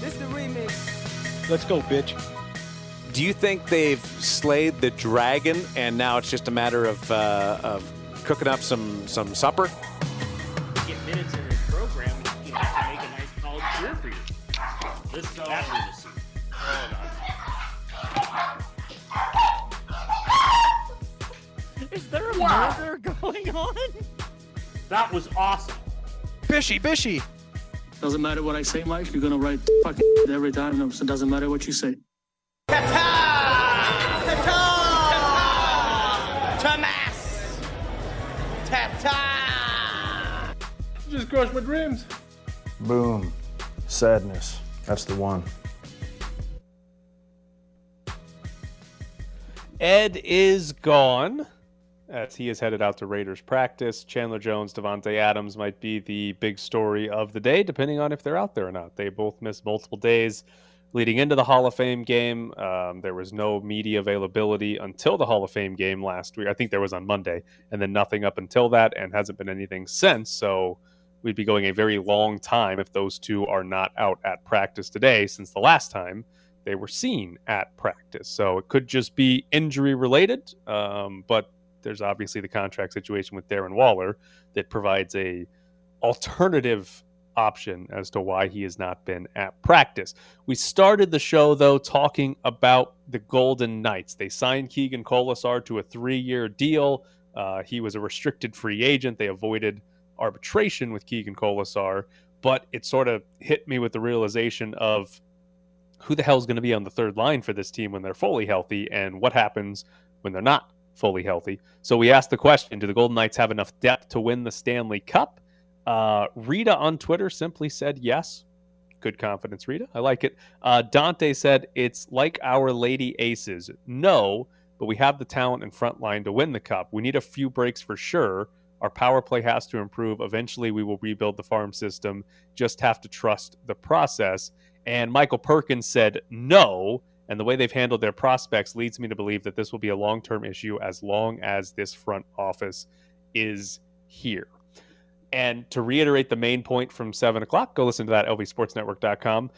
This the remix. Let's go, bitch. Do you think they've slayed the dragon and now it's just a matter of uh, of cooking up some some supper? Get minutes in this program, you know, to make a nice college career for you. This is after the season. Is there a murder going on? That was awesome. Bishy, bishy. Doesn't matter what I say, Mike. You're gonna write fucking every time. So it doesn't matter what you say. Tomas. Tata. Just crushed my dreams. Boom. Sadness. That's the one. Ed is gone as he is headed out to Raiders practice. Chandler Jones, Davante Adams might be the big story of the day, depending on if they're out there or not. They both missed multiple days leading into the Hall of Fame game. Um, there was no media availability until the Hall of Fame game last week. I think there was on Monday, and then nothing up until that, and hasn't been anything since. So we'd be going a very long time if those two are not out at practice today, since the last time they were seen at practice. So it could just be injury related, um, but there's obviously the contract situation with Darren Waller that provides a alternative option as to why he has not been at practice. We started the show though talking about the Golden Knights. They signed Keegan Kolesar to a three-year deal. Uh, he was a restricted free agent. They avoided arbitration with Keegan Kolesar, but it sort of hit me with the realization of who the hell is going to be on the third line for this team when they're fully healthy and what happens when they're not fully healthy. So we asked the question Do the Golden Knights have enough depth to win the Stanley Cup? Uh, Rita on Twitter simply said yes. Good confidence, Rita. I like it. Uh, Dante said it's like our Lady Aces. No, but we have the talent and front line to win the cup. We need a few breaks for sure. Our power play has to improve. Eventually, we will rebuild the farm system. Just have to trust the process. And Michael Perkins said no. And the way they've handled their prospects leads me to believe that this will be a long term issue as long as this front office is here. And to reiterate the main point from seven o'clock, go listen to that lvsportsnetwork.com.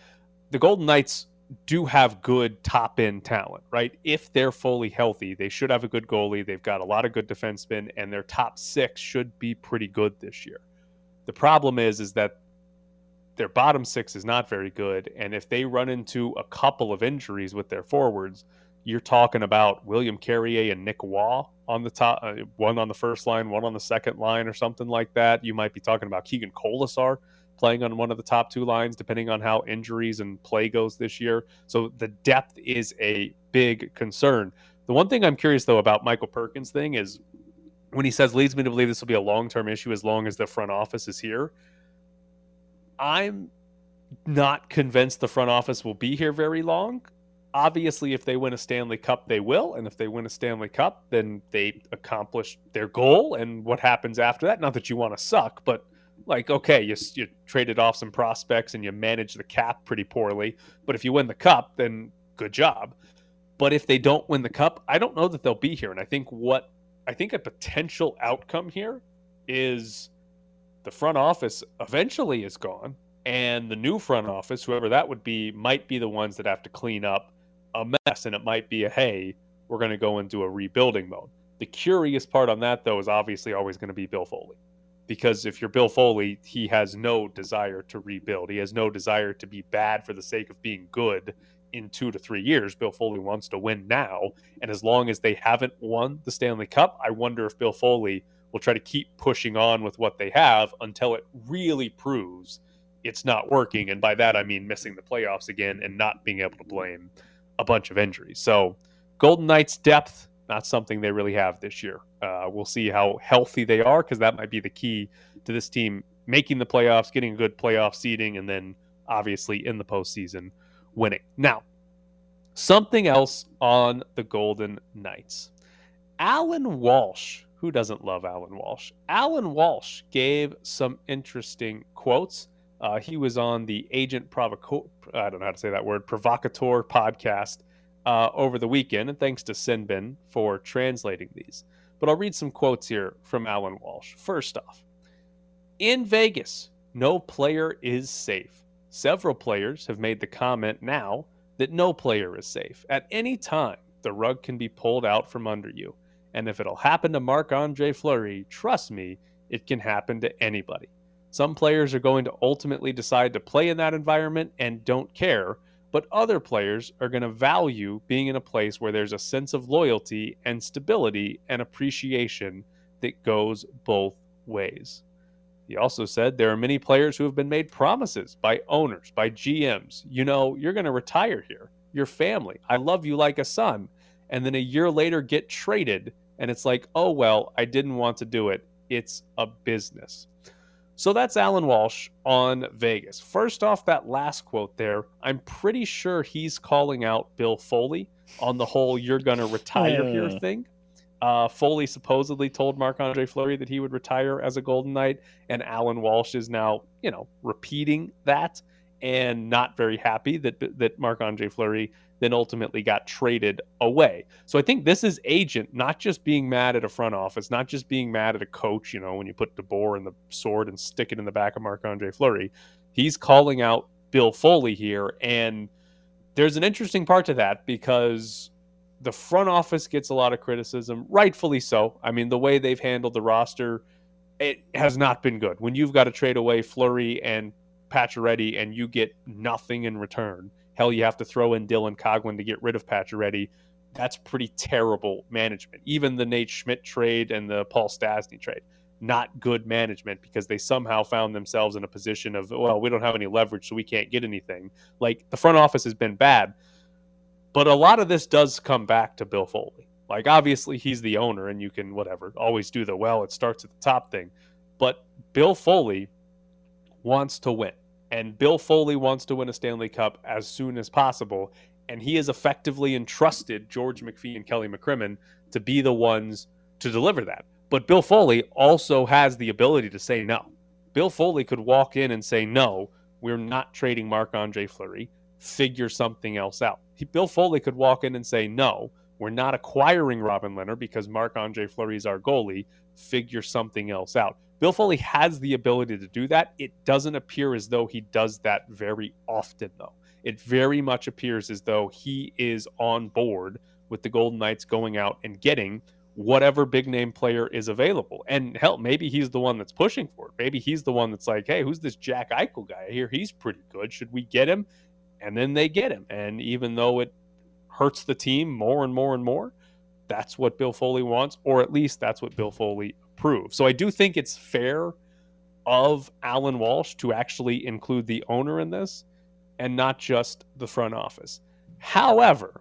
The Golden Knights do have good top end talent, right? If they're fully healthy, they should have a good goalie. They've got a lot of good defensemen, and their top six should be pretty good this year. The problem is, is that their bottom six is not very good, and if they run into a couple of injuries with their forwards, you're talking about William Carrier and Nick Waugh on the top, uh, one on the first line, one on the second line, or something like that. You might be talking about Keegan Kolesar playing on one of the top two lines, depending on how injuries and play goes this year. So the depth is a big concern. The one thing I'm curious though about Michael Perkins thing is when he says leads me to believe this will be a long term issue as long as the front office is here. I'm not convinced the front office will be here very long. Obviously, if they win a Stanley Cup, they will. And if they win a Stanley Cup, then they accomplish their goal. And what happens after that? Not that you want to suck, but like, okay, you, you traded off some prospects and you manage the cap pretty poorly. But if you win the Cup, then good job. But if they don't win the Cup, I don't know that they'll be here. And I think what I think a potential outcome here is the front office eventually is gone and the new front office whoever that would be might be the ones that have to clean up a mess and it might be a hey we're going to go into a rebuilding mode. The curious part on that though is obviously always going to be bill foley because if you're bill foley he has no desire to rebuild. He has no desire to be bad for the sake of being good in two to three years. Bill foley wants to win now and as long as they haven't won the stanley cup i wonder if bill foley will try to keep pushing on with what they have until it really proves it's not working. And by that, I mean missing the playoffs again and not being able to blame a bunch of injuries. So, Golden Knights' depth, not something they really have this year. Uh, we'll see how healthy they are because that might be the key to this team making the playoffs, getting a good playoff seeding, and then obviously in the postseason winning. Now, something else on the Golden Knights. Alan Walsh who doesn't love Alan Walsh? Alan Walsh gave some interesting quotes. Uh, he was on the Agent Provocateur, I don't know how to say that word, Provocateur podcast uh, over the weekend. And thanks to Sinbin for translating these. But I'll read some quotes here from Alan Walsh. First off, in Vegas, no player is safe. several players have made the comment now that no player is safe. At any time, the rug can be pulled out from under you. And if it'll happen to Marc Andre Fleury, trust me, it can happen to anybody. Some players are going to ultimately decide to play in that environment and don't care, but other players are going to value being in a place where there's a sense of loyalty and stability and appreciation that goes both ways. He also said there are many players who have been made promises by owners, by GMs. You know, you're going to retire here. Your family. I love you like a son. And then a year later get traded. And it's like, oh, well, I didn't want to do it. It's a business. So that's Alan Walsh on Vegas. First off, that last quote there, I'm pretty sure he's calling out Bill Foley on the whole you're going to retire here thing. Uh, Foley supposedly told Marc Andre Fleury that he would retire as a Golden Knight, and Alan Walsh is now, you know, repeating that and not very happy that that Marc Andre Fleury then ultimately got traded away. So I think this is agent not just being mad at a front office, not just being mad at a coach, you know, when you put DeBoer in the sword and stick it in the back of Marc Andre Fleury. He's calling out Bill Foley here. And there's an interesting part to that because the front office gets a lot of criticism, rightfully so. I mean, the way they've handled the roster, it has not been good. When you've got to trade away Fleury and Pacioretty and you get nothing in return, Hell, you have to throw in Dylan Coghlan to get rid of Pacioretty. That's pretty terrible management. Even the Nate Schmidt trade and the Paul Stastny trade, not good management because they somehow found themselves in a position of, well, we don't have any leverage, so we can't get anything. Like the front office has been bad. But a lot of this does come back to Bill Foley. Like, obviously, he's the owner, and you can, whatever, always do the well, it starts at the top thing. But Bill Foley wants to win. And Bill Foley wants to win a Stanley Cup as soon as possible. And he has effectively entrusted George McPhee and Kelly McCrimmon to be the ones to deliver that. But Bill Foley also has the ability to say no. Bill Foley could walk in and say, no, we're not trading Marc Andre Fleury. Figure something else out. He, Bill Foley could walk in and say, no, we're not acquiring Robin Lehner because Marc Andre Fleury is our goalie. Figure something else out. Bill Foley has the ability to do that. It doesn't appear as though he does that very often, though. It very much appears as though he is on board with the Golden Knights going out and getting whatever big name player is available. And hell, maybe he's the one that's pushing for it. Maybe he's the one that's like, hey, who's this Jack Eichel guy? here? he's pretty good. Should we get him? And then they get him. And even though it hurts the team more and more and more, that's what Bill Foley wants, or at least that's what Bill Foley prove. So I do think it's fair of Alan Walsh to actually include the owner in this and not just the front office. However,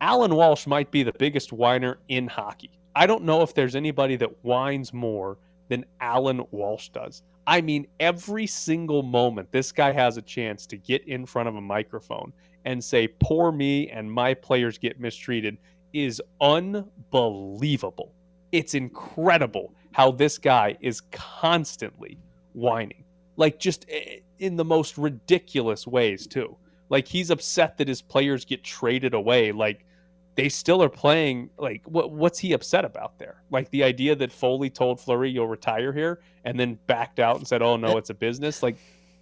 Alan Walsh might be the biggest whiner in hockey. I don't know if there's anybody that whines more than Alan Walsh does. I mean, every single moment this guy has a chance to get in front of a microphone and say, Poor me and my players get mistreated is unbelievable. It's incredible how this guy is constantly whining, like just eh, eh, in the most ridiculous ways, too. Like he's upset that his players get traded away. Like they still are playing. Like what? What's he upset about there? Like the idea that Foley told Fleury you'll retire here, and then backed out and said, "Oh no, it's a business." Like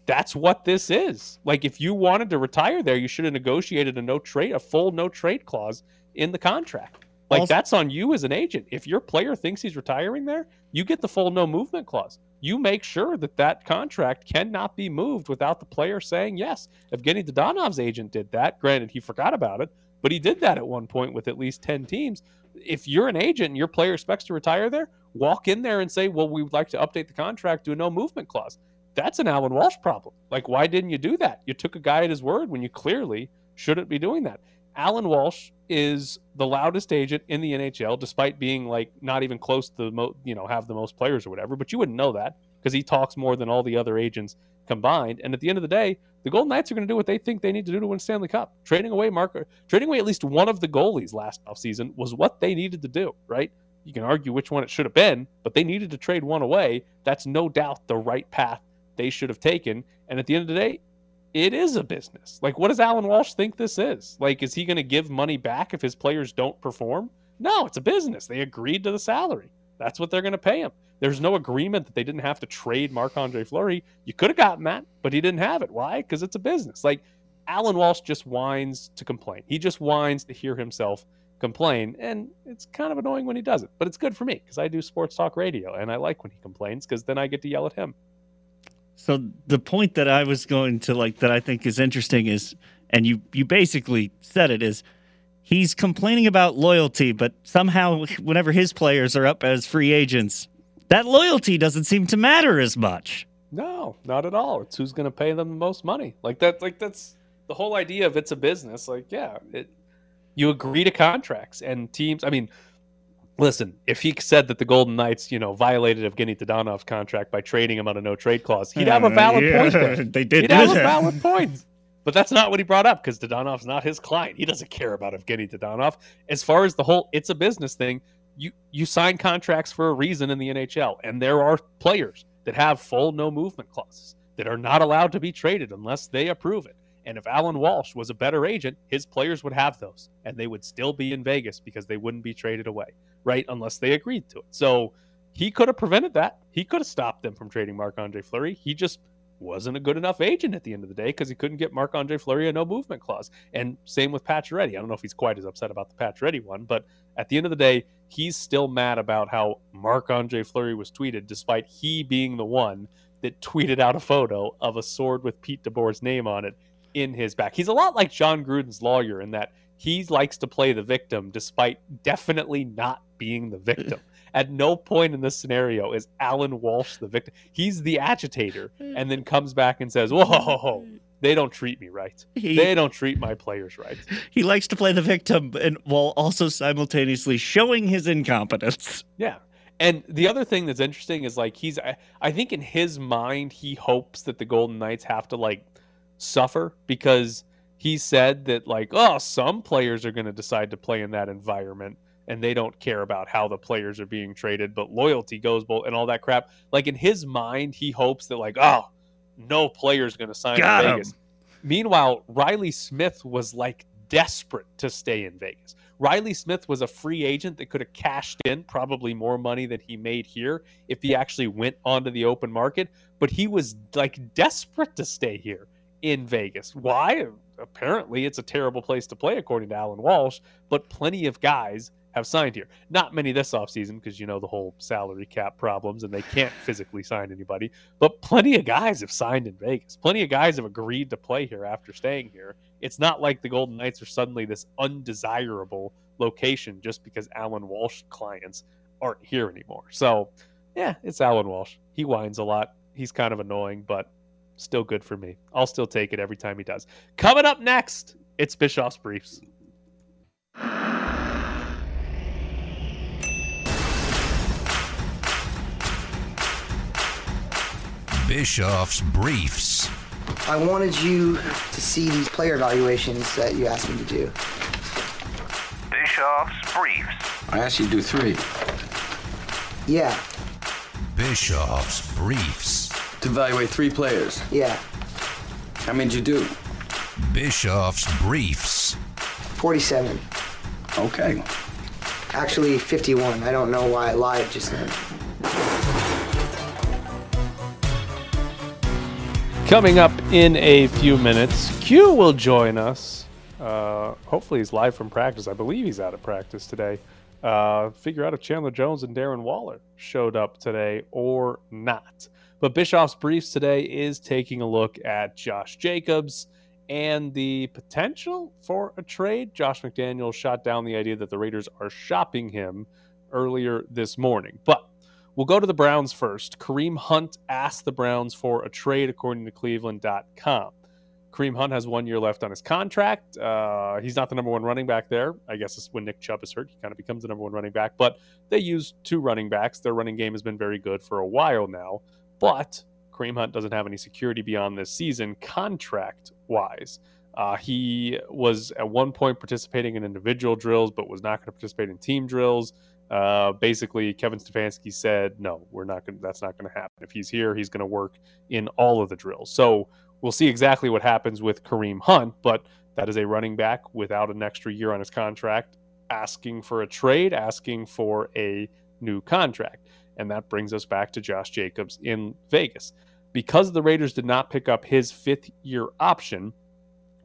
that's what this is. Like if you wanted to retire there, you should have negotiated a no trade, a full no trade clause in the contract. Like also, that's on you as an agent. If your player thinks he's retiring there, you get the full no movement clause. You make sure that that contract cannot be moved without the player saying yes. Evgeny Dadonov's agent did that. Granted, he forgot about it, but he did that at one point with at least 10 teams. If you're an agent and your player expects to retire there, walk in there and say, well, we would like to update the contract to a no movement clause. That's an Alan Walsh problem. Like, why didn't you do that? You took a guy at his word when you clearly shouldn't be doing that. Alan Walsh is the loudest agent in the NHL, despite being like not even close to the mo- you know have the most players or whatever. But you wouldn't know that because he talks more than all the other agents combined. And at the end of the day, the Golden Knights are going to do what they think they need to do to win Stanley Cup. Trading away Mark, trading away at least one of the goalies last offseason was what they needed to do. Right? You can argue which one it should have been, but they needed to trade one away. That's no doubt the right path they should have taken. And at the end of the day, it is a business. Like, what does Alan Walsh think this is? Like, is he going to give money back if his players don't perform? No, it's a business. They agreed to the salary. That's what they're going to pay him. There's no agreement that they didn't have to trade Marc Andre Fleury. You could have gotten that, but he didn't have it. Why? Because it's a business. Like Alan Walsh just whines to complain. He just whines to hear himself complain, and it's kind of annoying when he does it. But it's good for me because I do sports talk radio, and I like when he complains because then I get to yell at him. So the point that I was going to like that I think is interesting is, and you you basically said it is, he's complaining about loyalty, but somehow whenever his players are up as free agents, that loyalty doesn't seem to matter as much. No, not at all. It's who's going to pay them the most money. Like that. Like that's the whole idea of it's a business. Like yeah, it, you agree to contracts and teams. I mean, listen, if he said that the Golden Knights, you know, violated Evgeny Dadonov's contract by trading him on a no trade clause, he'd have a mm, valid Yeah, point. There. they did He'd have a valid point. But that's not what he brought up because Dadonov's not his client. He doesn't care about Evgeny Dadonov. As far as the whole it's a business thing, you you sign contracts for a reason in the NHL, and there are players that have full no movement clauses that are not allowed to be traded unless they approve it. And if Alan Walsh was a better agent, his players would have those, and they would still be in Vegas because they wouldn't be traded away, right? Unless they agreed to it. So he could have prevented that. He could have stopped them from trading Marc Andre Fleury. He just wasn't a good enough agent at the end of the day because he couldn't get Marc Andre Fleury a no movement clause. And same with Pacioretty. I don't know if he's quite as upset about the Pacioretty one, but at the end of the day, he's still mad about how Marc Andre Fleury was tweeted, despite he being the one that tweeted out a photo of a sword with Pete DeBoer's name on it in his back. He's a lot like Jon Gruden's lawyer in that he likes to play the victim despite definitely not being the victim. At no point in this scenario is Alan Walsh the victim. He's the agitator and then comes back and says, Whoa, they don't treat me right. He- They don't treat my players right. He likes to play the victim and while also simultaneously showing his incompetence. Yeah. And the other thing that's interesting is like he's I, I think in his mind he hopes that the Golden Knights have to like suffer because he said that like oh some players are going to decide to play in that environment and they don't care about how the players are being traded but loyalty goes both and all that crap like in his mind he hopes that like oh no player's going to sign Got in him. Vegas meanwhile Reilly Smith was like desperate to stay in Vegas Reilly Smith was a free agent that could have cashed in probably more money than he made here if he actually went onto the open market, but he was like desperate to stay here in Vegas. Why? Apparently, it's a terrible place to play, according to Alan Walsh, but plenty of guys have signed here. Not many this offseason because you know the whole salary cap problems and they can't physically sign anybody, but plenty of guys have signed in Vegas. Plenty of guys have agreed to play here after staying here. It's not like the Golden Knights are suddenly this undesirable location just because Alan Walsh clients aren't here anymore. So, yeah, it's Alan Walsh. He whines a lot. He's kind of annoying, but still good for me. I'll still take it every time he does. Coming up next, it's Bischoff's Briefs. Bischoff's Briefs. I wanted you to see these player evaluations that you asked me to do. Bischoff's Briefs. I asked you to do three. Yeah, Bischoff's Briefs. To evaluate three players. yeah. How many did you do? Bischoff's Briefs. 47. Okay. Actually, 51. I don't know why I lied just then. Coming up in a few minutes, Q will join us. Uh, hopefully, he's live from practice. I believe he's out of practice today. Uh, figure out if Chandler Jones and Darren Waller showed up today or not. But Bischoff's Briefs today is taking a look at Josh Jacobs and the potential for a trade. Josh McDaniel shot down the idea that the Raiders are shopping him earlier this morning. But we'll go to the Browns first. Kareem Hunt asked the Browns for a trade, according to Cleveland.com. Kareem Hunt has one year left on his contract. Uh, he's not the number one running back there. I guess it's when Nick Chubb is hurt, he kind of becomes the number one running back. But they use two running backs. Their running game has been very good for a while now. But Kareem Hunt doesn't have any security beyond this season, contract wise. Uh, he was at one point participating in individual drills, but was not going to participate in team drills. Uh, basically, Kevin Stefanski said, "No, we're not going. That's not going to happen. If he's here, he's going to work in all of the drills." So we'll see exactly what happens with Kareem Hunt, but that is a running back without an extra year on his contract, asking for a trade, asking for a new contract. And that brings us back to Josh Jacobs in Vegas. Because the Raiders did not pick up his fifth year option,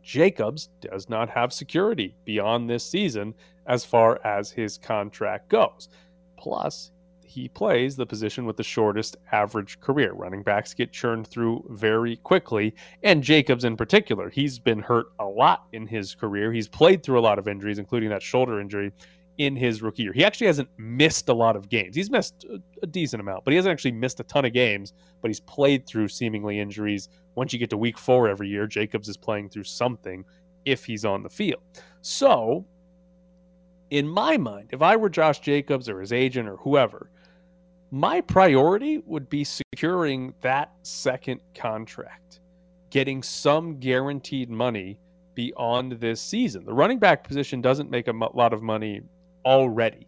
Jacobs does not have security beyond this season as far as his contract goes. Plus, he plays the position with the shortest average career. Running backs get churned through very quickly, and Jacobs in particular. He's been hurt a lot in his career. He's played through a lot of injuries, including that shoulder injury in his rookie year. He actually hasn't missed a lot of games. He's missed a, decent amount, but he hasn't actually missed a ton of games, but he's played through seemingly injuries. Once you get to week four every year, Jacobs is playing through something if he's on the field. So, in my mind, if I were Josh Jacobs or his agent or whoever, my priority would be securing that second contract, getting some guaranteed money beyond this season. The running back position doesn't make a lot of money already.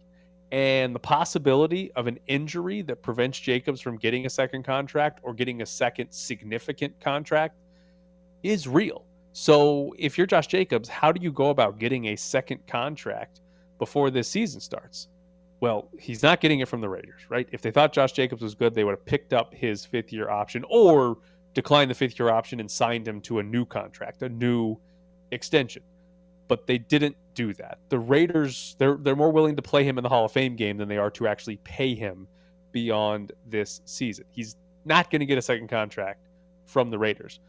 And the possibility of an injury that prevents Jacobs from getting a second contract or getting a second significant contract is real. So if you're Josh Jacobs, how do you go about getting a second contract before this season starts? Well, he's not getting it from the Raiders, right? If they thought Josh Jacobs was good, they would have picked up his fifth year option or declined the fifth year option and signed him to a new contract, a new extension. But they didn't do that. The Raiders, they're they're more willing to play him in the Hall of Fame game than they are to actually pay him beyond this season. He's not going to get a second contract from the Raiders.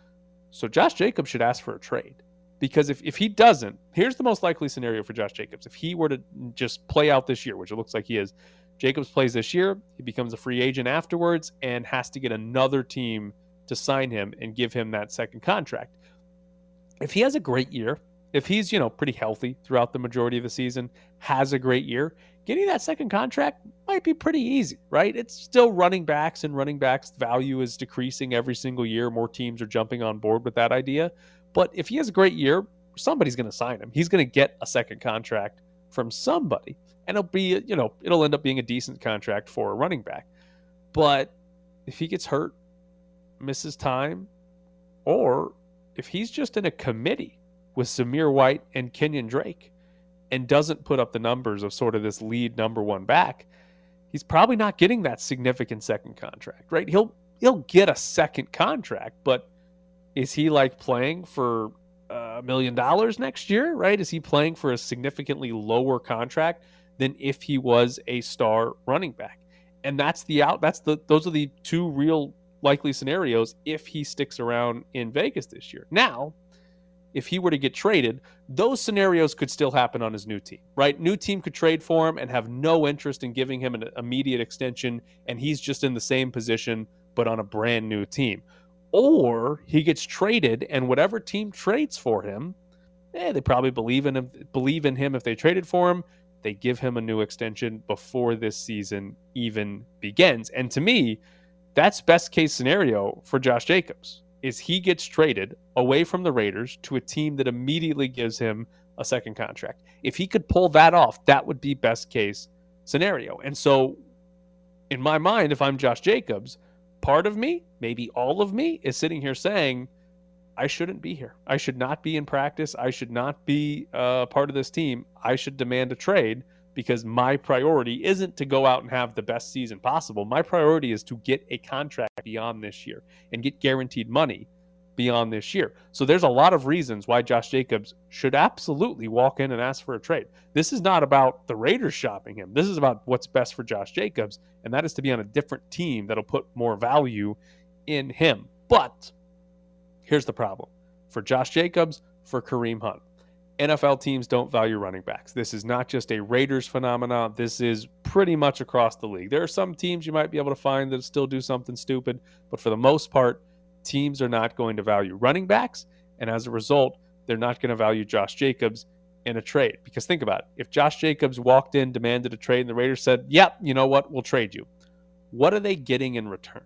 So Josh Jacobs should ask for a trade. Because if, if he doesn't, here's the most likely scenario for Josh Jacobs. If he were to just play out this year, which it looks like he is, Jacobs plays this year, he becomes a free agent afterwards and has to get another team to sign him and give him that second contract. If he has a great year, if he's, you know, pretty healthy throughout the majority of the season, has a great year, getting that second contract might be pretty easy, right? It's still running backs and running backs value is decreasing every single year. More teams are jumping on board with that idea. But if he has a great year, somebody's going to sign him. He's going to get a second contract from somebody. And it'll be, you know, it'll end up being a decent contract for a running back. But if he gets hurt, misses time, or if he's just in a committee with Zamir White and Kenyon Drake and doesn't put up the numbers of sort of this lead number one back, he's probably not getting that significant second contract, right? He'll he'll get a second contract, but is he like playing for a million dollars next year, right? Is he playing for a significantly lower contract than if he was a star running back? And that's the out that's the those are the two real likely scenarios if he sticks around in Vegas this year. Now, if he were to get traded, those scenarios could still happen on his new team, right? New team could trade for him and have no interest in giving him an immediate extension, and he's just in the same position but on a brand new team. Or he gets traded and whatever team trades for him eh, they probably believe in him believe in him if they traded for him they give him a new extension before this season even begins. And to me that's best case scenario for Josh Jacobs is he gets traded away from the Raiders to a team that immediately gives him a second contract if he could pull that off that would be best case scenario and so in my mind if I'm Josh Jacobs part of me, maybe all of me, is sitting here saying, I shouldn't be here. I should not be in practice. I should not be uh, part of this team. I should demand a trade because my priority isn't to go out and have the best season possible. My priority is to get a contract beyond this year and get guaranteed money beyond this year. So there's a lot of reasons why Josh Jacobs should absolutely walk in and ask for a trade. This is not about the Raiders shopping him. This is about what's best for Josh Jacobs, and that is to be on a different team that'll put more value in him. But here's the problem for Josh Jacobs, for Kareem Hunt. NFL teams don't value running backs. This is not just a Raiders phenomenon. This is pretty much across the league. There are some teams you might be able to find that still do something stupid, but for the most part, teams are not going to value running backs. And as a result, they're not going to value Josh Jacobs in a trade. Because think about it. If Josh Jacobs walked in, demanded a trade, and the Raiders said, yep, you know what? We'll trade you. What are they getting in return?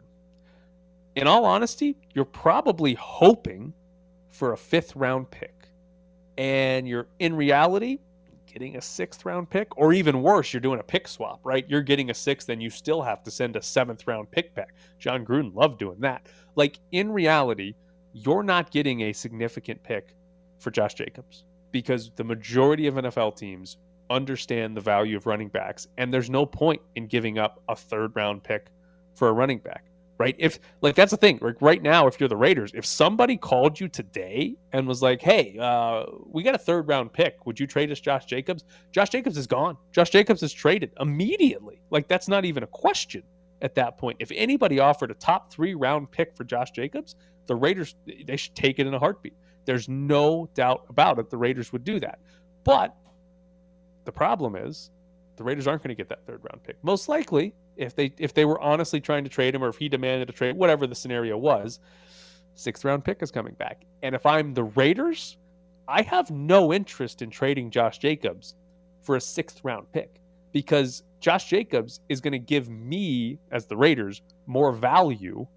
In all honesty, you're probably hoping for a fifth round pick. And you're in reality getting a sixth round pick, or even worse, you're doing a pick swap, right? You're getting a sixth, and you still have to send a seventh round pick back. Jon Gruden loved doing that. Like in reality, you're not getting a significant pick for Josh Jacobs because the majority of NFL teams understand the value of running backs, and there's no point in giving up a third round pick for a running back, right? If like that's the thing, like right now, if you're the Raiders, if somebody called you today and was like, "Hey, uh, we got a third round pick, would you trade us Josh Jacobs?" Josh Jacobs is gone. Josh Jacobs is traded immediately. Like that's not even a question at that point. If anybody offered a top three round pick for Josh Jacobs, the Raiders they should take it in a heartbeat. There's no doubt about it. The Raiders would do that. But the problem is the Raiders aren't going to get that third round pick. Most likely, if they if they were honestly trying to trade him or if he demanded a trade, whatever the scenario was, sixth round pick is coming back. And if I'm the Raiders, I have no interest in trading Josh Jacobs for a sixth round pick because Josh Jacobs is going to give me, as the Raiders, more value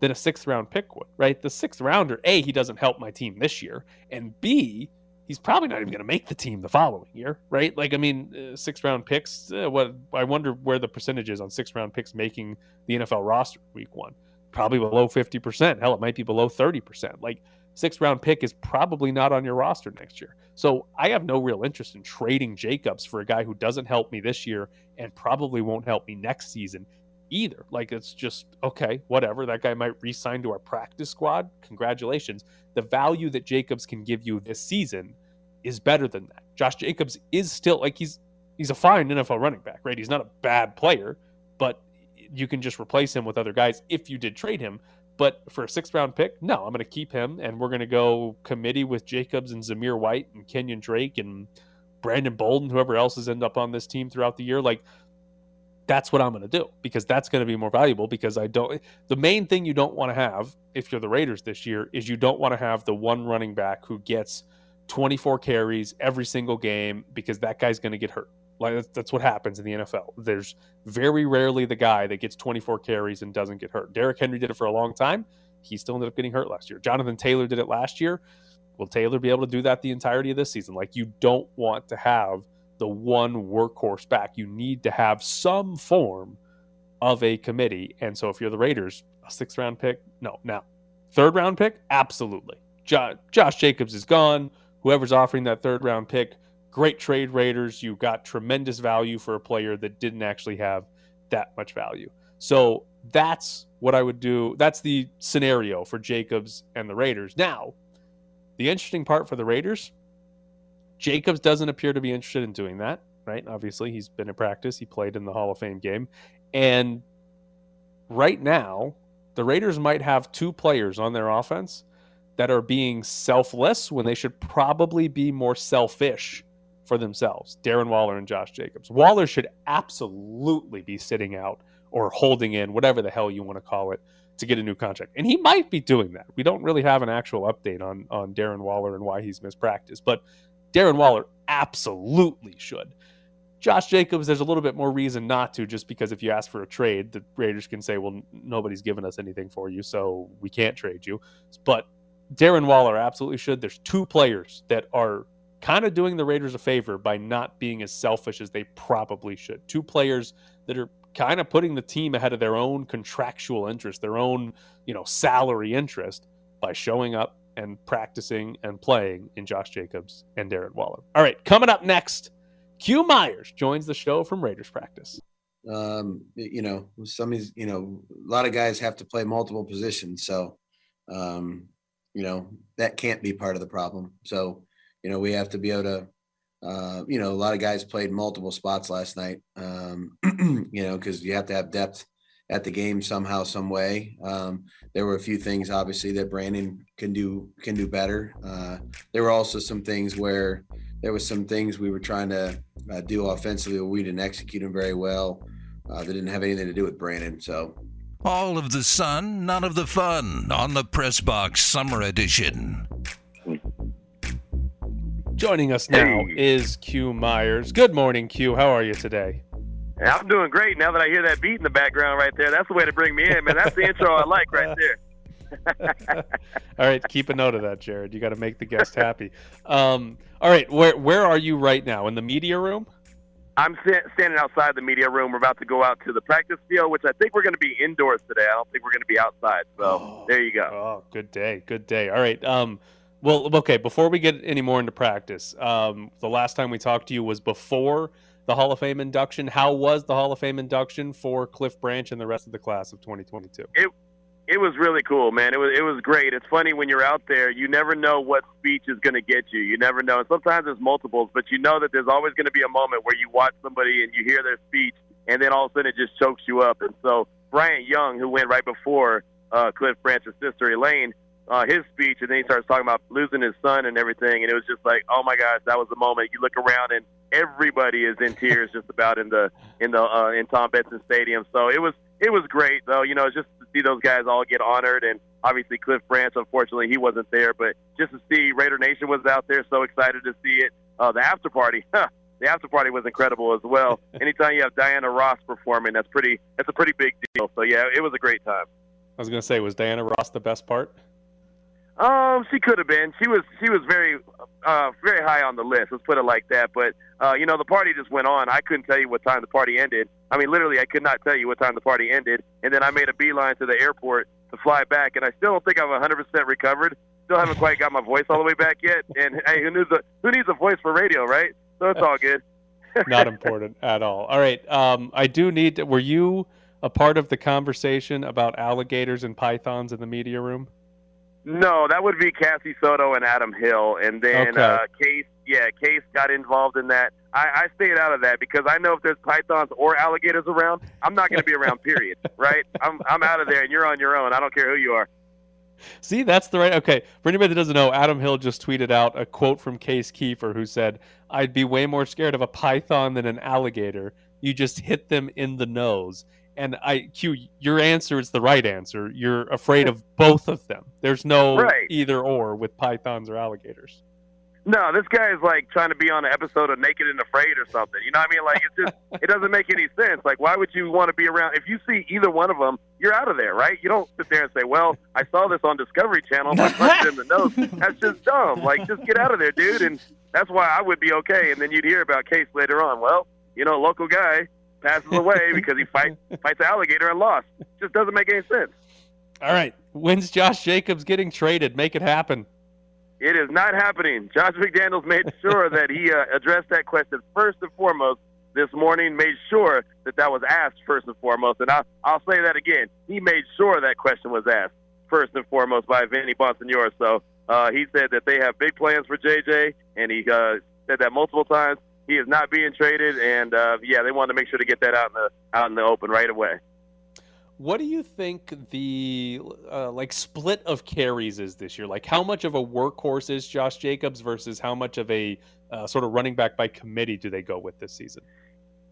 than a sixth round pick would, right? The sixth rounder, A, he doesn't help my team this year, and B, he's probably not even going to make the team the following year, right? Like, I mean, uh, six round picks, uh, what I wonder where the percentage is on six round picks making the NFL roster week one. Probably below 50%. Hell, it might be below 30%. Like, six round pick is probably not on your roster next year. So I have no real interest in trading Jacobs for a guy who doesn't help me this year and probably won't help me next season either. Like it's just okay, whatever. That guy might re-sign to our practice squad. Congratulations. The value that Jacobs can give you this season is better than that. Josh Jacobs is still like he's he's a fine NFL running back, right? He's not a bad player, but you can just replace him with other guys if you did trade him. But for a sixth round pick, no, I'm going to keep him, and we're going to go committee with Jacobs and Zamir White and Kenyon Drake and Brandon Bolden, whoever else has end up on this team throughout the year. Like that's what I'm going to do because that's going to be more valuable. Because I don't, the main thing you don't want to have if you're the Raiders this year is you don't want to have the one running back who gets 24 carries every single game because that guy's going to get hurt. Like that's, that's what happens in the NFL. There's very rarely the guy that gets 24 carries and doesn't get hurt. Derrick Henry did it for a long time. He still ended up getting hurt last year. Jonathan Taylor did it last year. Will Taylor be able to do that the entirety of this season? Like you don't want to have the one workhorse back. You need to have some form of a committee. And so if you're the Raiders, a sixth round pick, no. Now, third round pick, absolutely. Jo- Josh Jacobs is gone. Whoever's offering that third round pick, great trade Raiders. You got tremendous value for a player that didn't actually have that much value. So that's what I would do. That's the scenario for Jacobs and the Raiders. Now, the interesting part for the Raiders, Jacobs doesn't appear to be interested in doing that, right? Obviously, he's been in practice, he played in the Hall of Fame game. And right now, the Raiders might have two players on their offense that are being selfless when they should probably be more selfish for themselves Darren Waller and Josh Jacobs. Waller should absolutely be sitting out or holding in, whatever the hell you want to call it, to get a new contract. And he might be doing that. We don't really have an actual update on, on Darren Waller and why he's missed practice, but Darren Waller absolutely should. Josh Jacobs, there's a little bit more reason not to, just because if you ask for a trade, the Raiders can say, well, nobody's given us anything for you, so we can't trade you. But Darren Waller absolutely should. There's two players that are kind of doing the Raiders a favor by not being as selfish as they probably should. Two players that are kind of putting the team ahead of their own contractual interest, their own, you know, salary interest by showing up and practicing and playing in Josh Jacobs and Darren Waller. All right, coming up next, Q Myers joins the show from Raiders practice. Um, you know, some these, you know, a lot of guys have to play multiple positions, so um, you know that can't be part of the problem. So, you know, we have to be able to. Uh, you know, a lot of guys played multiple spots last night. Um, you know, because you have to have depth at the game somehow, some way. Um, there were a few things, obviously, that Brandon can do can do better. Uh, there were also some things where there was some things we were trying to uh, do offensively, where we didn't execute them very well. Uh, that didn't have anything to do with Brandon. So All of the sun, none of the fun on the Press Box Summer Edition. Joining us now is Q Myers. Good morning, Q. How are you today? I'm doing great now that I hear that beat in the background right there. That's the way to bring me in, man. That's the intro I like right there. all right, keep a note of that, Jared. You got to make the guest happy. Um, all right, where where are you right now? In the media room? I'm sta- standing outside the media room. We're about to go out to the practice field, which I think we're going to be indoors today. I don't think we're going to be outside. So there you go. Oh, good day, good day. All right. Um, Well, okay. Before we get any more into practice, um, the last time we talked to you was before the Hall of Fame induction. How was the Hall of Fame induction for Cliff Branch and the rest of the class of 2022? It it was really cool, man. It was it was great. It's funny when you're out there, you never know what speech is going to get you. You never know. And sometimes there's multiples, but you know that there's always going to be a moment where you watch somebody and you hear their speech, and then all of a sudden it just chokes you up. And so Bryant Young, who went right before uh, Cliff Branch's sister Elaine, uh, his speech, and then he starts talking about losing his son and everything, and it was just like, oh my gosh, that was the moment. You look around and everybody is in tears just about in the in the uh, in Tom Benson Stadium. So it was it was great though. You know, just to see those guys all get honored, and obviously Cliff Branch. Unfortunately, he wasn't there, but just to see Raider Nation was out there, so excited to see it. Uh, the after party. The after party was incredible as well. Anytime you have Diana Ross performing, that's pretty. That's a pretty big deal. So yeah, it was a great time. I was going to say, was Diana Ross the best part? Um, she could have been. She was. She was very, uh, very high on the list. Let's put it like that. But uh, you know, the party just went on. I couldn't tell you what time the party ended. I mean, literally, I could not tell you what time the party ended. And then I made a beeline to the airport to fly back, and I still don't think I'm 100% recovered. Still haven't quite got my voice all the way back yet. And hey, who needs a who needs a voice for radio, right? So it's all good. Not important at all. All right. Um, I do need. To, were you a part of the conversation about alligators and pythons in the media room? No, that would be Cassie Soto and Adam Hill, and then Okay. uh, Case. Yeah, Case got involved in that. I, I stayed out of that because I know if there's pythons or alligators around, I'm not going to be around. Period. Right? I'm I'm out of there, and you're on your own. I don't care who you are. See, that's the right. Okay, for anybody that doesn't know, Adam Hill just tweeted out a quote from Case Keefer, who said, "I'd be way more scared of a python than an alligator. You just hit them in the nose." And I, Q, your answer is the right answer. You're afraid of both of them. There's no Right. either or with pythons or alligators. No, this guy is like trying to be on an episode of Naked and Afraid or something. You know what I mean? Like it's just it doesn't make any sense. Like why would you want to be around if you see either one of them, you're out of there, right? You don't sit there and say, "Well, I saw this on Discovery Channel, I punched it in the nose." That's just dumb. Like just get out of there, dude. And that's why I would be okay. And then you'd hear about Case later on. Well, you know, local guy passes away because he fight fights alligator and lost. Just doesn't make any sense. All right, when's Josh Jacobs getting traded? Make it happen. It is not happening. Josh McDaniels made sure that he uh, addressed that question first and foremost this morning. Made sure that that was asked first and foremost, and I, I'll say that again. He made sure that question was asked first and foremost by Vinny Bonsignore. So uh, he said that they have big plans for JJ, and he uh, said that multiple times. He is not being traded, and uh, yeah, they wanted to make sure to get that out in the out in the open right away. What do you think the uh, like split of carries is this year? Like, how much of a workhorse is Josh Jacobs versus how much of a uh, sort of running back by committee do they go with this season?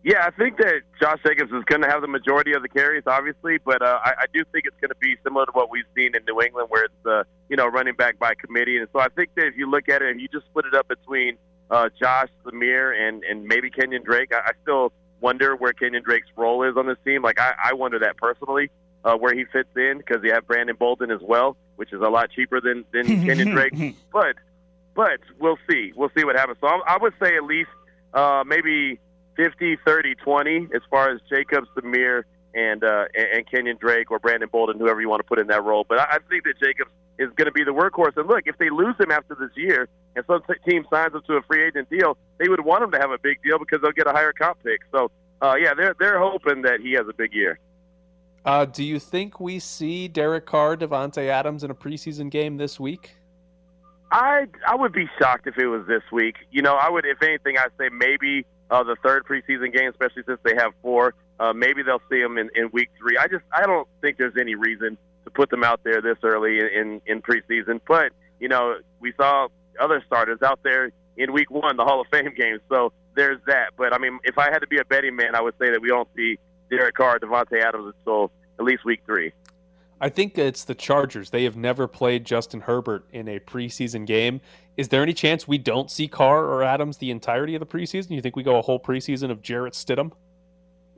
Yeah, I think that Josh Jacobs is going to have the majority of the carries, obviously, but uh, I, I do think it's going to be similar to what we've seen in New England, where it's uh, you know running back by committee. And so I think that if you look at it and you just split it up between uh, Josh Lemire and and maybe Kenyon Drake, I, I still wonder where Kenyon Drake's role is on this team. Like I, I wonder that personally, uh, where he fits in because you have Brandon Bolden as well, which is a lot cheaper than than Kenyon Drake. But but we'll see. We'll see what happens. So I, I would say at least uh, maybe 50, 30, 20 as far as Jacob Samir, and, uh, and Kenyon Drake or Brandon Bolden, whoever you want to put in that role. But I, I think that Jacobs is going to be the workhorse. And look, if they lose him after this year and some team signs him to a free agent deal, they would want him to have a big deal because they'll get a higher comp pick. So uh, yeah, they're they're hoping that he has a big year. Uh, do you think we see Derek Carr, Davante Adams in a preseason game this week? I I would be shocked if it was this week. You know, I would, if anything, I'd say maybe uh, the third preseason game, especially since they have four. Uh, maybe they'll see him in, in week three. I just I don't think there's any reason put them out there this early in, in, preseason. But you know, we saw other starters out there in week one, the Hall of Fame game. So there's that. But I mean, if I had to be a betting man, I would say that we don't see Derek Carr, Davante Adams until at least week three. I think it's the Chargers. They have never played Justin Herbert in a preseason game. Is there any chance we don't see Carr or Adams the entirety of the preseason? You think we go a whole preseason of Jarrett Stidham?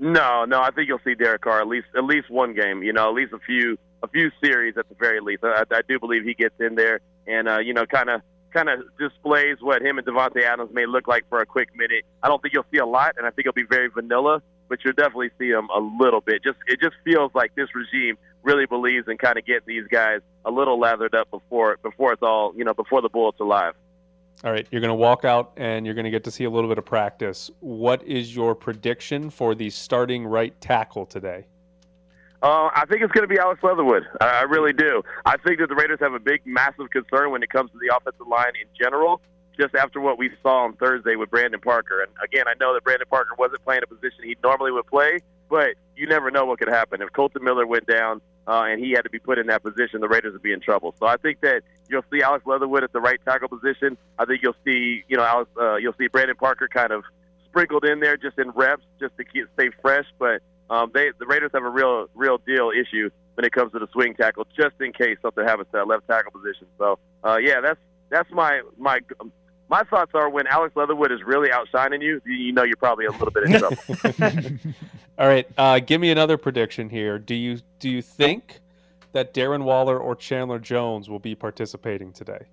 No, no, I think you'll see Derek Carr at least at least one game. You know, at least a few a few series at the very least. I, I do believe he gets in there and uh, you know kind of kind of displays what him and Davante Adams may look like for a quick minute. I don't think you'll see a lot, and I think it'll be very vanilla, but you'll definitely see him a little bit. Just it just feels like this regime really believes in kind of getting these guys a little lathered up before before it's all you know before the bullets are live. All right, you're going to walk out and you're going to get to see a little bit of practice. What is your prediction for the starting right tackle today? Uh, I think it's going to be Alex Leatherwood. I, I really do. I think that the Raiders have a big, massive concern when it comes to the offensive line in general. Just after what we saw on Thursday with Brandon Parker, and again, I know that Brandon Parker wasn't playing a position he normally would play, but you never know what could happen if Kolton Miller went down uh, and he had to be put in that position. The Raiders would be in trouble. So I think that you'll see Alex Leatherwood at the right tackle position. I think you'll see, you know, Alex, uh, you'll see Brandon Parker kind of sprinkled in there just in reps, just to keep stay fresh. But um, they the Raiders have a real real deal issue when it comes to the swing tackle, just in case something happens to that left tackle position. So uh, yeah, that's that's my my my thoughts are when Alex Leatherwood is really outshining you, you know you're probably a little bit in trouble. All right, uh, give me another prediction here. Do you do you think that Darren Waller or Chandler Jones will be participating today?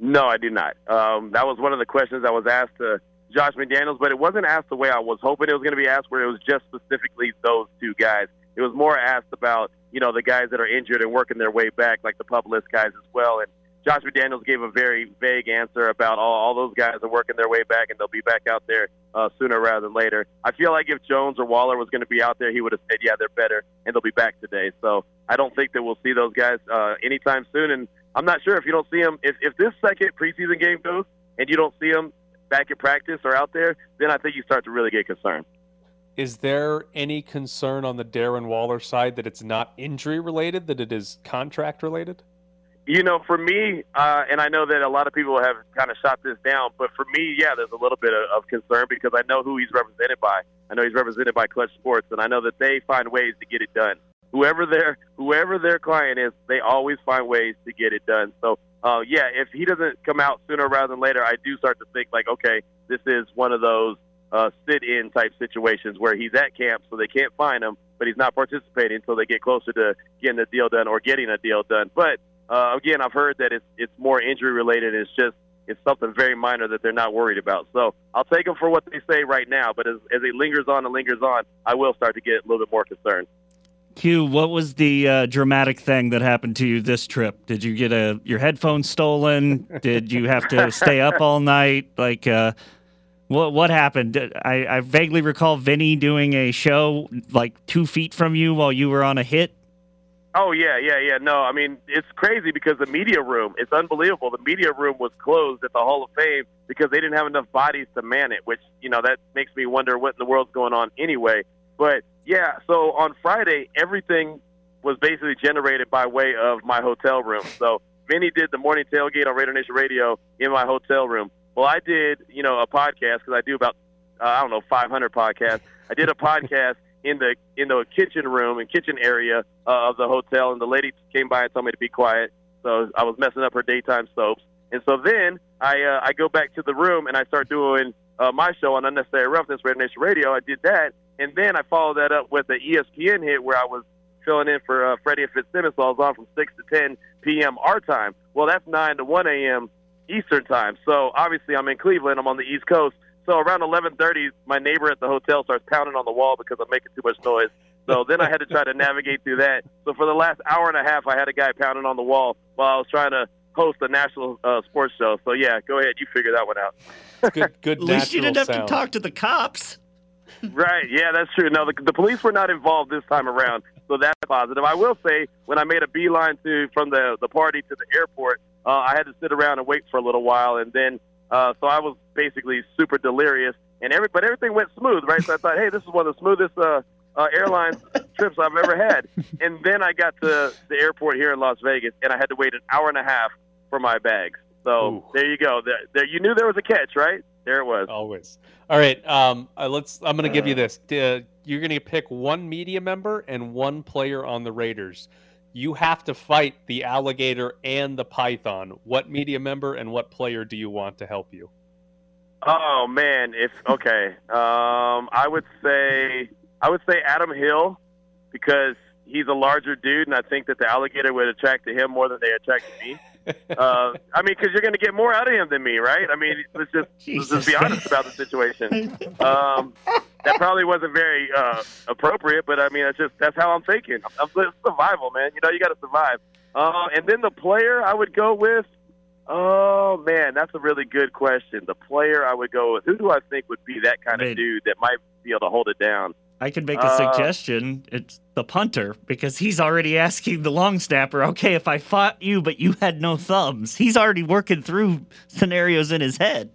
No, I do not. Um, that was one of the questions I was asked to Josh McDaniels, but it wasn't asked the way I was hoping it was going to be asked, where it was just specifically those two guys. It was more asked about you know the guys that are injured and working their way back, like the PUP list guys as well, and Josh McDaniels gave a very vague answer about all, all those guys are working their way back and they'll be back out there uh, sooner rather than later. I feel like if Jones or Waller was going to be out there, he would have said, yeah, they're better and they'll be back today. So I don't think that we'll see those guys uh, anytime soon. And I'm not sure if you don't see them, if, if this second preseason game goes and you don't see them back at practice or out there, then I think you start to really get concerned. Is there any concern on the Darren Waller side that it's not injury related, that it is contract related? You know, for me, uh, and I know that a lot of people have kind of shot this down, but for me, yeah, there's a little bit of, of concern because I know who he's represented by. I know he's represented by Clutch Sports, and I know that they find ways to get it done. Whoever their whoever their client is, they always find ways to get it done. So, uh, yeah, if he doesn't come out sooner rather than later, I do start to think like, okay, this is one of those uh, sit-in type situations where he's at camp, so they can't find him, but he's not participating until they get closer to getting the deal done or getting a deal done. But uh, again, I've heard that it's it's more injury related. It's just it's something very minor that they're not worried about. So I'll take them for what they say right now. But as, as it lingers on and lingers on, I will start to get a little bit more concerned. Q, what was the uh, dramatic thing that happened to you this trip? Did you get a your headphones stolen? Did you have to stay up all night? Like, uh, what what happened? I, I vaguely recall Vinny doing a show like two feet from you while you were on a hit. Oh yeah, yeah, yeah. No, I mean it's crazy because the media room, it's unbelievable. The media room was closed at the Hall of Fame because they didn't have enough bodies to man it, which, you know, that makes me wonder what in the world's going on anyway. But yeah, so on Friday everything was basically generated by way of my hotel room. So Vinny did the morning tailgate on Raider Nation Radio in my hotel room. Well, I did, you know, a podcast because I do about uh, I don't know 500 podcasts. I did a podcast in the in the kitchen room and kitchen area uh, of the hotel, and the lady came by and told me to be quiet. So I was messing up her daytime soaps, and so then I uh, I go back to the room and I start doing uh, my show on Unnecessary Roughness, Raider Nation Radio. I did that, and then I followed that up with the ESPN hit where I was filling in for uh, Freddie Fitzsimmons. I was on from six to ten p.m. our time. Well, that's nine to one a.m. Eastern time. So obviously I'm in Cleveland. I'm on the East Coast. So around 11:30, my neighbor at the hotel starts pounding on the wall because I'm making too much noise. So then I had to try to navigate through that. So for the last hour and a half, I had a guy pounding on the wall while I was trying to host a national uh, sports show. So yeah, go ahead, you figure that one out. Good, good. At least you didn't have sound. to talk to the cops. right? Yeah, that's true. No, the, the police were not involved this time around, so that's positive. I will say, when I made a beeline to from the the party to the airport, uh, I had to sit around and wait for a little while, and then uh, so I was basically super delirious, and every but everything went smooth, right? So I thought, hey, this is one of the smoothest uh, uh, airline trips I've ever had. And then I got to the airport here in Las Vegas, and I had to wait an hour and a half for my bags. So Ooh. there you go. There, there, you knew there was a catch, right? There it was. Always. All right. Um, uh, let's. I'm going to give you this. Uh, you're going to pick one media member and one player on the Raiders. You have to fight the alligator and the python. What media member and what player do you want to help you? Oh man, if okay, um, I would say I would say Adam Hill because he's a larger dude, and I think that the alligator would attract to him more than they attract to me. Uh, I mean, because you're going to get more out of him than me, right? I mean, let's just let's just be honest about the situation. Um, that probably wasn't very uh, appropriate, but I mean, that's just that's how I'm thinking. I'm, it's survival, man. You know, you got to survive. Uh, and then the player I would go with. Oh man, that's a really good question. The player I would go with. Who do I think would be that kind of dude that might be able to hold it down? I can make a Uh, suggestion. It's the punter because he's already asking the long snapper, okay, if I fought you but you had no thumbs, he's already working through scenarios in his head.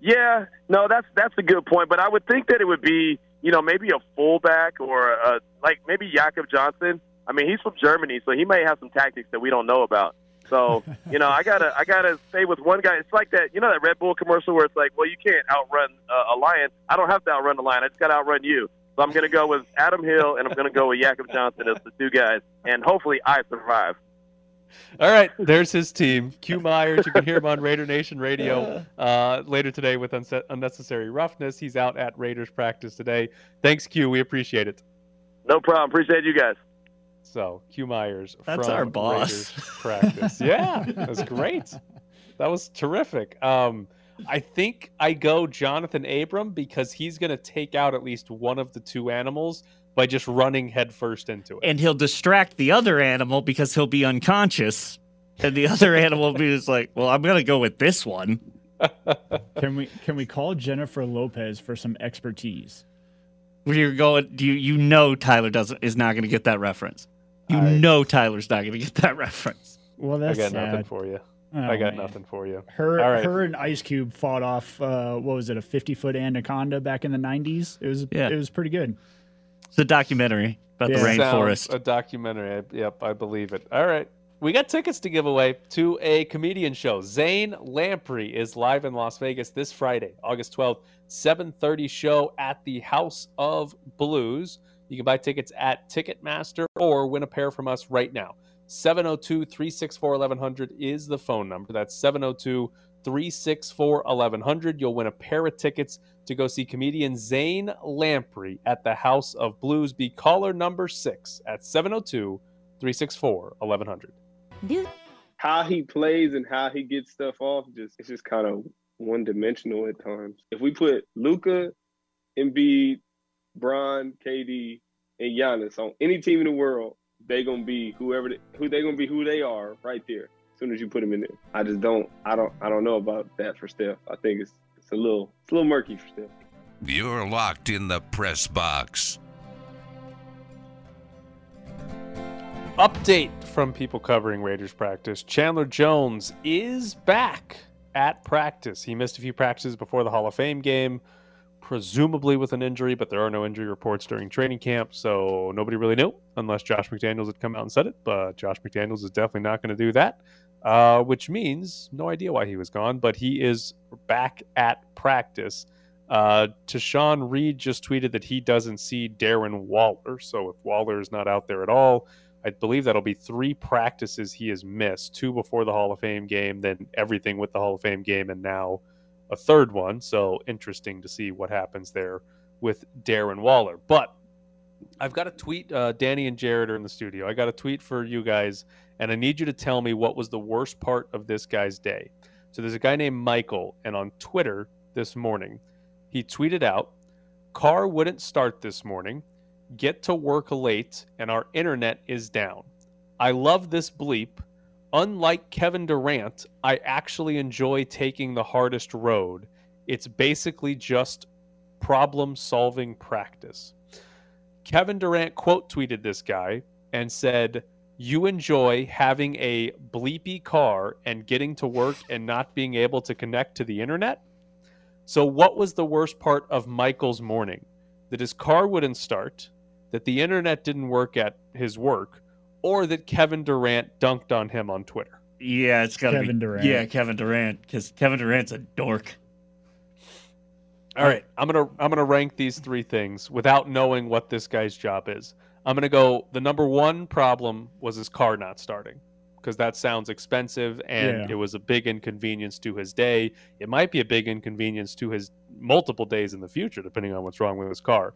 Yeah, no, that's that's a good point. But I would think that it would be, you know, maybe a fullback or a, like maybe Jakob Johnson. I mean, he's from Germany, so he may have some tactics that we don't know about. So, you know, I gotta I gotta stay with one guy. It's like that, you know, that Red Bull commercial where it's like, well, you can't outrun uh, a lion. I don't have to outrun the lion. I just gotta outrun you. So I'm gonna go with Adam Hill and I'm gonna go with Jakob Johnson as the two guys, and hopefully I survive. All right, there's his team. Q Myers, you can hear him on Raider Nation Radio uh, later today with Unse- Unnecessary Roughness. He's out at Raiders practice today. Thanks, Q. We appreciate it. No problem. Appreciate you guys. So, Q Myers That's from our boss. Raiders practice. yeah, that's great. That was terrific. Um, I think I go Johnathan Abram because he's going to take out at least one of the two animals by just running headfirst into it. And he'll distract the other animal because he'll be unconscious. And the other animal will be just like, well, I'm going to go with this one. Can we can we call Jennifer Lopez for some expertise? Where you're going, you you know Tyler doesn't is not going to get that reference. You know Tyler's not going to get that reference. Well, I that's got sad. nothing for you. Oh, I got man. nothing for you. Her, All right. her and Ice Cube fought off. Uh, what was it? A fifty-foot anaconda back in the '90s. It was. Yeah. It was pretty good. It's a documentary about the rainforest. A documentary. I- Yep, I believe it. All right. We got tickets to give away to a comedian show. Zane Lamprey is live in Las Vegas this Friday, August 12th, 7:30 show at the House of Blues. You can buy tickets at Ticketmaster or win a pair from us right now. 702-364-1100 is the phone number. That's 702-364-1100. You'll win a pair of tickets to go see comedian Zane Lamprey at the House of Blues. Be caller number 6 at 702-364-1100. How he plays and how he gets stuff off, just it's just kind of one dimensional at times. If we put Luka, Embiid, Bron, KD, and Giannis on any team in the world, they gonna be whoever they, who they gonna be who they are right there. As soon as you put them in there, I just don't I don't I don't know about that for Steph. I think it's it's a little it's a little murky for Steph. You're locked in the press box. Update from people covering Raiders practice. Chandler Jones is back at practice. He missed a few practices before the Hall of Fame game, presumably with an injury, but there are no injury reports during training camp, so nobody really knew unless Josh McDaniels had come out and said it. But Josh McDaniels is definitely not going to do that, uh, which means no idea why he was gone, but he is back at practice. Uh, Tashan Reed just tweeted that he doesn't see Darren Waller, so if Waller is not out there at all, I believe that'll be three practices he has missed two before the Hall of Fame game, then everything with the Hall of Fame game, and now a third one. So interesting to see what happens there with Darren Waller. But I've got a tweet. Uh, Danny and Jared are in the studio. I got a tweet for you guys, and I need you to tell me what was the worst part of this guy's day. So there's a guy named Michael, and on Twitter this morning, he tweeted out, Car wouldn't start this morning get to work late and our internet is down. I love this bleep. Unlike Kevin Durant, I actually enjoy taking the hardest road. It's basically just problem solving practice. Kevin Durant quote tweeted this guy and said, You enjoy having a bleepy car and getting to work and not being able to connect to the internet? So, what was the worst part of Michael's morning? That his car wouldn't start, that the internet didn't work at his work, or that Kevin Durant dunked on him on Twitter. Yeah, it's got to be Kevin Durant. Yeah, Kevin Durant, because Kevin Durant's a dork. All right, I'm gonna I'm gonna rank these three things without knowing what this guy's job is. I'm gonna go. The number one problem was his car not starting because that sounds expensive and Yeah. it was a big inconvenience to his day. It might be a big inconvenience to his multiple days in the future, depending on what's wrong with his car.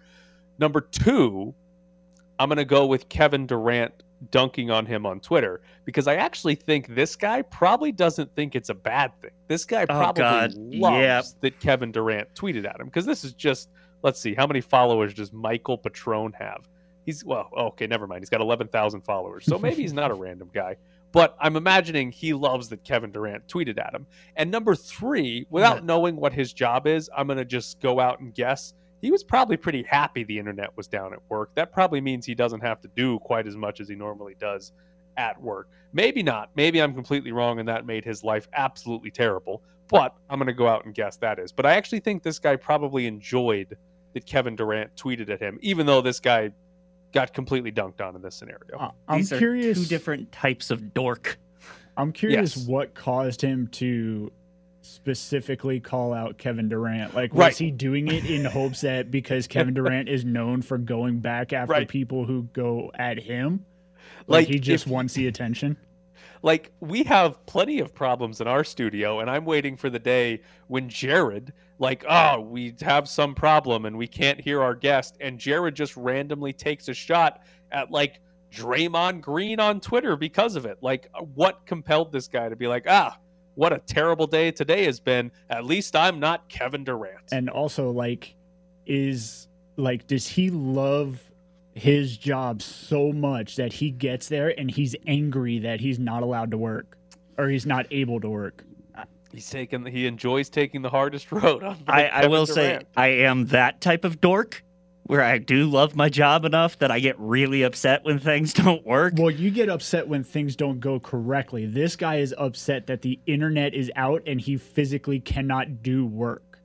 Number two, I'm gonna go with Kevin Durant dunking on him on Twitter because I actually think this guy probably doesn't think it's a bad thing. This guy Oh, probably God. loves Yep. that Kevin Durant tweeted at him because this is just let's see how many followers does Michael Patron have? He's well, oh, okay, never mind. He's got 11,000 followers. So maybe he's not a random guy. But I'm imagining he loves that Kevin Durant tweeted at him. And number 3, without knowing what his job is, I'm going to just go out and guess he was probably pretty happy the internet was down at work. That probably means he doesn't have to do quite as much as he normally does at work. Maybe not. Maybe I'm completely wrong and that made his life absolutely terrible. But I'm going to go out and guess that is. But I actually think this guy probably enjoyed that Kevin Durant tweeted at him, even though this guy got completely dunked on in this scenario. Uh, I'm These are curious. two different types of dork. I'm curious Yes. what caused him to specifically call out Kevin Durant. Like, was Right. he doing it in hopes that because Kevin Durant is known for going back after Right. people who go at him, like, Like, he just if- wants the attention? like we have plenty of problems in our studio and i'm waiting for the day when jared like oh we have some problem and we can't hear our guest and jared just randomly takes a shot at like Draymond Green on Twitter because of it. Like, what compelled this guy to be like, ah, what a terrible day today has been. At least I'm not Kevin Durant. And also, like, is like, does he love his job so much that he gets there and he's angry that he's not allowed to work or he's not able to work? He's taking, he enjoys taking the hardest road. I, I will Durant. say I am that type of dork where I do love my job enough that I get really upset when things don't work. Well, you get upset when things don't go correctly. This guy is upset that the internet is out and he physically cannot do work.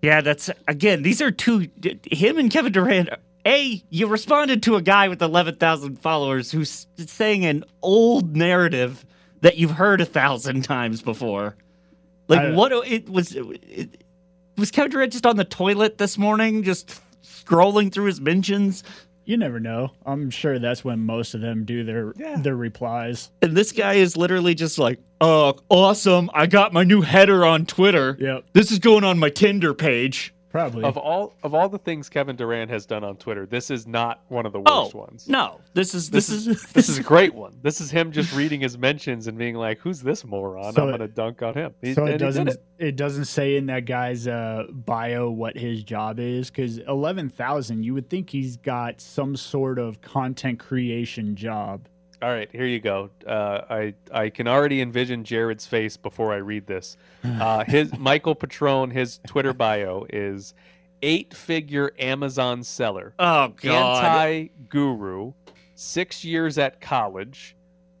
Yeah, that's again. These are two. Him and Kevin Durant. A, you responded to a guy with eleven thousand followers who's saying an old narrative that you've heard a thousand times before. Like what? It was. It, was Kevin Durant just on the toilet this morning, just scrolling through his mentions? You never know. I'm sure that's when most of them do their their replies. And this guy is literally just like, "Oh, awesome! I got my new header on Twitter. Yep, this is going on my Tinder page." Probably. Of all of all the things Kevin Durant has done on Twitter, this is not one of the Oh, worst ones. No, this is This, this, is, this is a great one. This is him just reading his mentions and being like, "Who's this moron? So I'm it- going to dunk on him." He- so it doesn't it. it. doesn't say in that guy's uh, bio what his job is because eleven thousand. You would think he's got some sort of content creation job. All right, here you go. Uh, I I can already envision Jared's face before I read this. Uh, his Michael Patrone, his Twitter bio is eight-figure Amazon seller, Oh God! anti-guru, six years at college.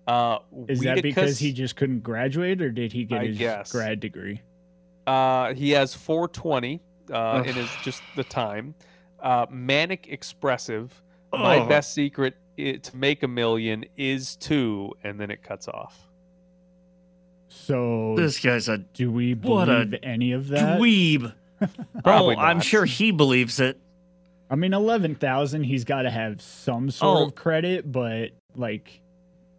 Uh, Is that because he just couldn't graduate, or did he get I his guess. grad degree? Uh, he has 420 uh, Ugh. in his just the time. Uh, manic expressive. My Oh. best secret i- to make a million is two, and then it cuts off. So This guy's a do we what a believe any of that? dweeb. Probably oh, I'm sure he believes it. I mean, eleven thousand. He's got to have some sort Oh. of credit, but like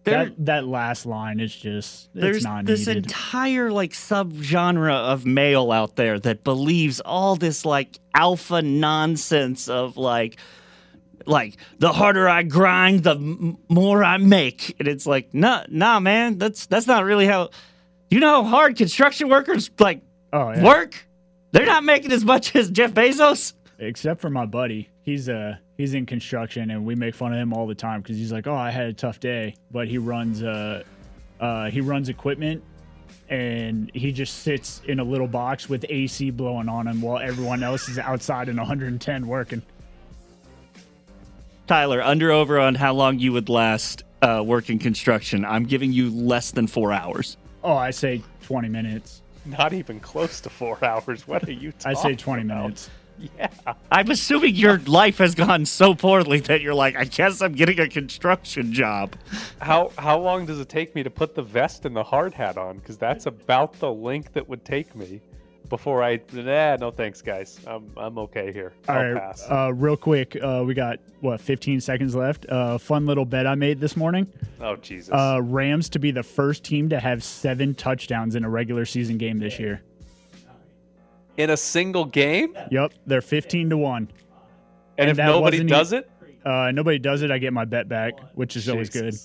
There- that that last line is just There's it's not this needed. entire like subgenre of male out there that believes all this like alpha nonsense of like like the harder I grind, the m- more I make, and it's like nah, nah, man, that's that's not really how. You know how hard construction workers like oh, yeah. work? They're not making as much as Jeff Bezos. Except for my buddy, he's uh he's in construction, and we make fun of him all the time because he's like, "Oh, I had a tough day," but he runs uh uh he runs equipment. And he just sits in a little box with AC blowing on him while everyone else is outside in 110 working. Tyler, under over on how long you would last uh, working construction. I'm giving you less than four hours. Oh, I say 20 minutes. Not even close to four hours. What are you I say 20 about? minutes. Yeah. I'm assuming your life has gone so poorly that you're like, I guess I'm getting a construction job. How how long does it take me to put the vest and the hard hat on? Because that's about the length that would take me before I. Nah, no thanks, guys. I'm I'm okay here. All I'll right, pass. uh, real quick, uh, we got what 15 seconds left. Uh, fun little bet I made this morning. oh Jesus. Uh, Rams to be the first team to have seven touchdowns in a regular season game this year. In a single game, Yep, they're 15 to one. and, if nobody wasn't does it, Uh, nobody does it. I get my bet back, which is always good.